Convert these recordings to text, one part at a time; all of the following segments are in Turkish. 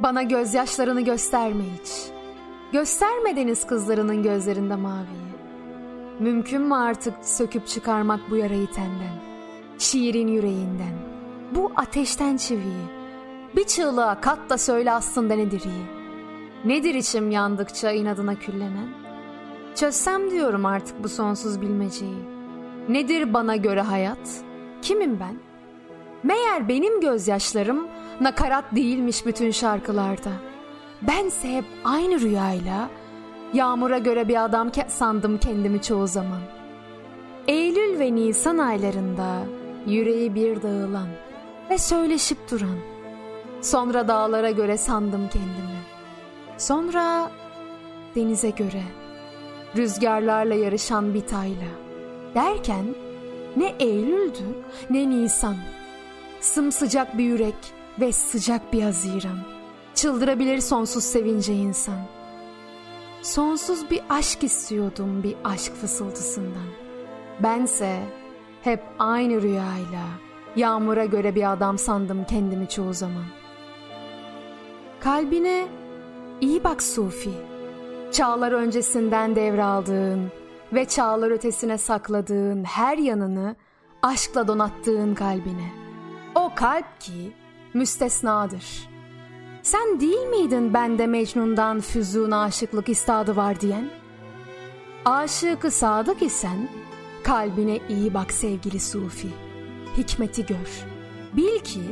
Bana gözyaşlarını gösterme hiç. Gösterme deniz kızlarının gözlerinde maviyi. Mümkün mü artık söküp çıkarmak bu yarayı tenden? Şiirin yüreğinden. Bu ateşten çiviyi. Bir çığlığa kat da söyle aslında nedir iyi? Nedir içim yandıkça inadına küllenen? Çözsem diyorum artık bu sonsuz bilmeceyi. Nedir bana göre hayat? Kimim ben? Meğer benim gözyaşlarım nakarat değilmiş bütün şarkılarda. Bense hep aynı rüyayla yağmura göre bir adam sandım kendimi çoğu zaman. Eylül ve Nisan aylarında yüreği bir dağılan ve söyleşip duran. Sonra dağlara göre sandım kendimi. Sonra denize göre rüzgarlarla yarışan bir tayla. Derken ne Eylül'dü ne Nisan. Sımsıcak bir yürek ve sıcak bir Haziran. Çıldırabilir sonsuz sevince insan. Sonsuz bir aşk istiyordum bir aşk fısıltısından. Bense hep aynı rüyayla yağmura göre bir adam sandım kendimi çoğu zaman. Kalbine iyi bak Sufi. Çağlar öncesinden devraldığın ve çağlar ötesine sakladığın her yanını aşkla donattığın kalbine. O kalp ki müstesnadır. Sen değil miydin bende Mecnun'dan Füzun aşıklık istadı var diyen? Aşıkı sadık isen kalbine iyi bak sevgili Sufi. Hikmeti gör. Bil ki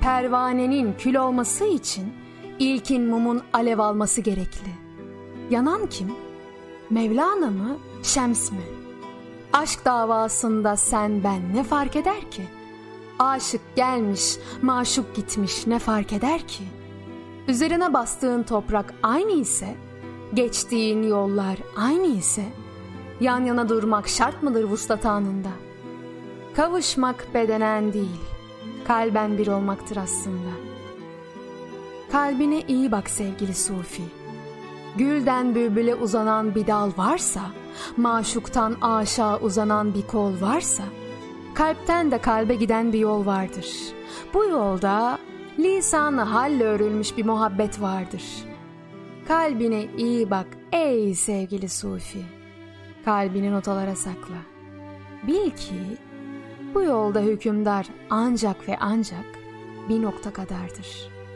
pervanenin kül olması için ilkin mumun alev alması gerekli. Yanan kim? Mevlana mı, Şems mi? Aşk davasında sen ben ne fark eder ki? Aşık gelmiş, maşuk gitmiş ne fark eder ki? Üzerine bastığın toprak aynı ise, geçtiğin yollar aynı ise, yan yana durmak şart mıdır vuslat anında? Kavuşmak bedenen değil, kalben bir olmaktır aslında. Kalbine iyi bak sevgili Sufi. Gülden bülbüle uzanan bir dal varsa, maşuktan aşağı uzanan bir kol varsa, kalpten de kalbe giden bir yol vardır. Bu yolda lisanı halle örülmüş bir muhabbet vardır. Kalbine iyi bak ey sevgili Sufi. Kalbini notalara sakla. Bil ki bu yolda hükümdar ancak ve ancak bir nokta kadardır.''